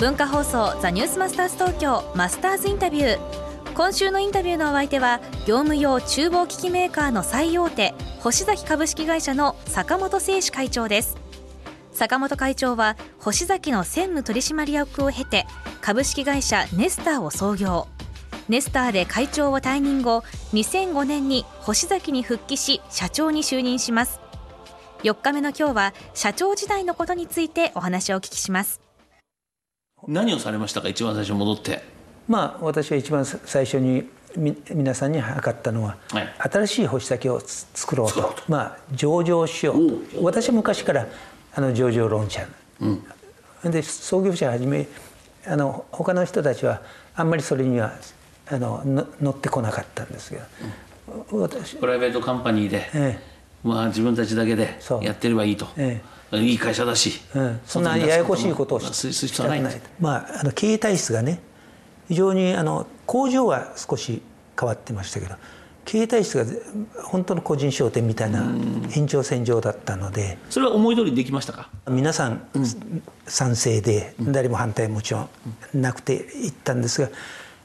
文化放送ザニュースマスターズ東京マスターズインタビュー。今週のインタビューのお相手は業務用厨房機器メーカーの最大手星崎株式会社の坂本誠志会長です。坂本会長は星崎の専務取締役を経て株式会社ネスターを創業。ネスターで会長を退任後2005年に星崎に復帰し社長に就任します。4日目の今日は社長時代のことについてお話をお聞きします。何をされましたか？一番最初戻って。まあ私が一番最初にみ皆さんに測ったのは、はい、新しい星崎を作ろうと。まあ上場しようと。私は昔からあの上場論者、うん、で創業者はじめあの他の人たちはあんまりそれにはあの乗ってこなかったんですけど、うん、私プライベートカンパニーで、ええ、まあ、自分たちだけでやってればいいと、ええ、いい会社だし、うん、そんなややこしいことをしたくないまあ、あの経営体質がね非常にあの工場は少し変わってましたけど経営体質が本当の個人商店みたいな延長線上だったのでそれは思い通りできましたか皆さん賛成で誰も反対もちろんなくて行ったんですが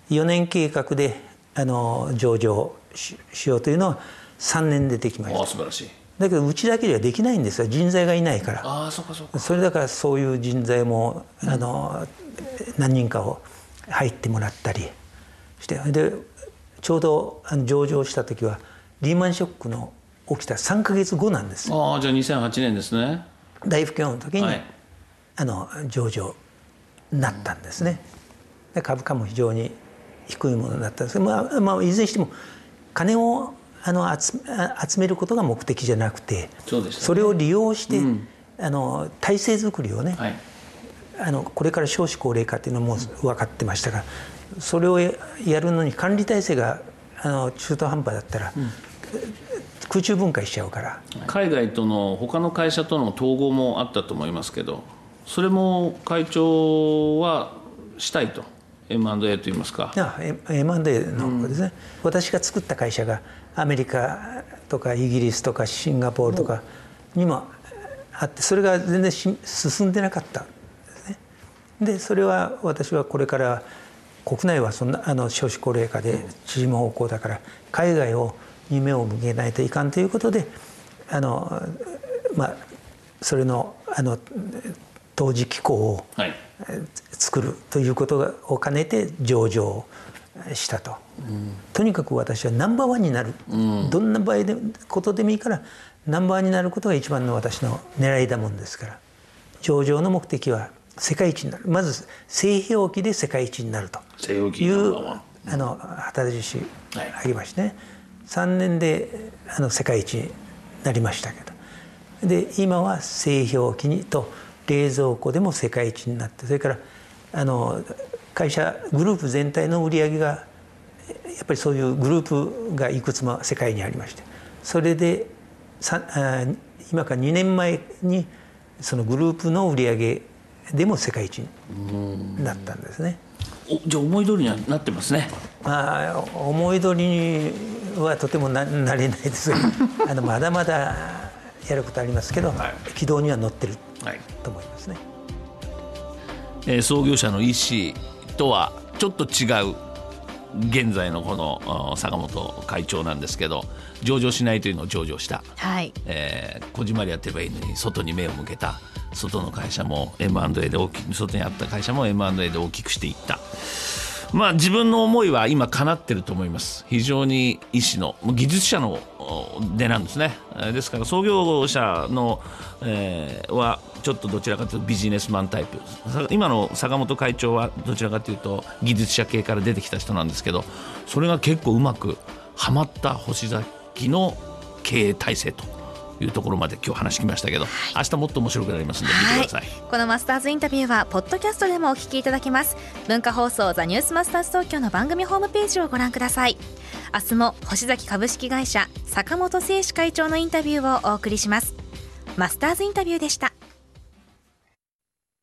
4年計画であの上場しようというのは3年でできました。素晴らしい。だけどうちだけではできないんですよ。人材がいないから。あそうかそうか。それだからそういう人材もあの何人かを入ってもらったりして。でちょうど上場した時はリーマンショックの起きた3か月後なんです。ああじゃあ2008年ですね。大不況の時に、はい、あの上場になったんですね、で株価も非常に低いものだったんですけど、まあまあ、いずれにしても金をあの集集めることが目的じゃなくてそ、ね,、それを利用して、うん、あの体制づくりをね、はい、あのこれから少子高齢化っていうのも分かってましたがそれをやるのに管理体制があの中途半端だったら、うん、空中分解しちゃうから。海外との他の会社との統合もあったと思いますけどそれも会長はしたいと M&A といいますか。M&A の方ですね、うん、私が作った会社がアメリカとかイギリスとかシンガポールとかにもあってそれが全然進んでなかった。んですねでそれは私はこれから国内はそんなあの少子高齢化で縮む方向だから海外を夢を向けないといかんということであの、まあ、それのあの当時機構を作るということを兼ねて上場したと、うん、とにかく私はナンバーワンになる、うん、どんな場合でことでもいいからナンバーワンになることが一番の私の狙いだもんですから。上場の目的は世界一になる。まず製氷機で世界一になると。いうあの旗印ありましてね、はい、3年であの世界一になりましたけど。で今は製氷機にと冷蔵庫でも世界一になってそれからあの会社グループ全体の売り上げがやっぱりそういうグループがいくつも世界にありましてそれでさ今から2年前にそのグループの売り上げでも世界一になったんですね。じゃあ思い通りにはなってますね。まあ思い通りにはとてもななれないですがあのまだまだやることありますけど、はい、軌道には乗ってると思いますね。はい、えー、創業者の意思とはちょっと違う現在のこの坂本会長なんですけど上場しないというのを上場した、はい。えー、小締まりやってればいいのに外に目を向けた。外の会社も M&A で大きく外にあった会社も M&A で大きくしていったまあ自分の思いは今叶ってると思います。非常に医師の技術者の出なんですね。ですから創業者の、えー、はちょっとどちらかというとビジネスマンタイプ。今の坂本会長はどちらかというと技術者系から出てきた人なんですけどそれが結構うまくはまった星崎の経営体制と。いうところまで今日話しきましたけど、はい、明日もっと面白くなりますので見てください、このマスターズインタビューはポッドキャストでもお聞きいただけます。文化放送ザニュースマスターズ東京の番組ホームページをご覧ください。明日も星崎株式会社坂本誠志会長のインタビューをお送りします。マスターズインタビューでした